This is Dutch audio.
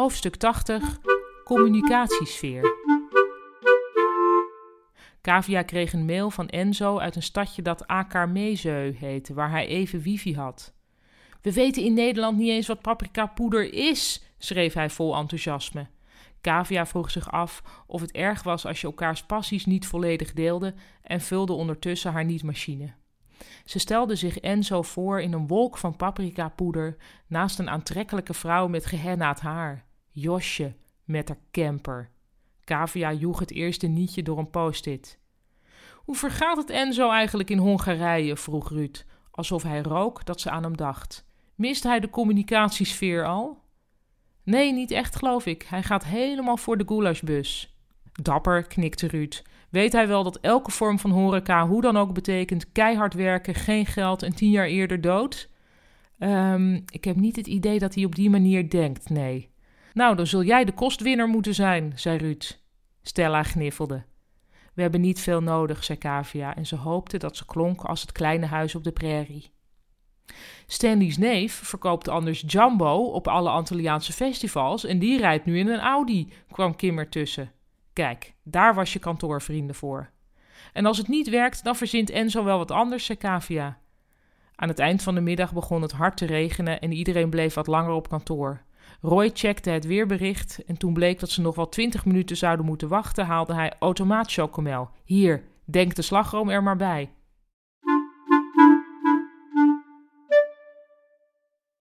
Hoofdstuk 80 Communicatiesfeer. Kavia kreeg een mail van Enzo uit een stadje dat Akarmezeu heette, waar hij even wifi had. We weten in Nederland niet eens wat paprikapoeder is, schreef hij vol enthousiasme. Kavia vroeg zich af of het erg was als je elkaars passies niet volledig deelde en vulde ondertussen haar niet-machine. Ze stelde zich Enzo voor in een wolk van paprikapoeder naast een aantrekkelijke vrouw met gehennaad haar. Josje met haar camper. Kavia joeg het eerste nietje door een post-it. Hoe vergaat het Enzo eigenlijk in Hongarije? vroeg Ruud, alsof hij rook dat ze aan hem dacht. Mist hij de communicatiesfeer al? Nee, niet echt, geloof ik. Hij gaat helemaal voor de goulashbus. Dapper, knikte Ruud. Weet hij wel dat elke vorm van horeca, hoe dan ook betekent, keihard werken, geen geld en tien jaar eerder dood? Um, ik heb niet het idee dat hij op die manier denkt, nee. Nou, dan zul jij de kostwinner moeten zijn, zei Ruud. Stella gniffelde. We hebben niet veel nodig, zei Kavia en ze hoopte dat ze klonk als het kleine huis op de prairie. Stanley's neef verkoopt anders Jumbo op alle Antilliaanse festivals en die rijdt nu in een Audi, kwam Kim ertussen. Kijk, daar was je kantoorvrienden voor. En als het niet werkt, dan verzint Enzo wel wat anders, zei Kavia. Aan het eind van de middag begon het hard te regenen en iedereen bleef wat langer op kantoor. Roy checkte het weerbericht en toen bleek dat ze nog wel twintig minuten zouden moeten wachten, haalde hij automaat chocomel. Hier, denk de slagroom er maar bij.